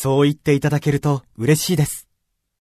そう言っていただけると嬉しいです。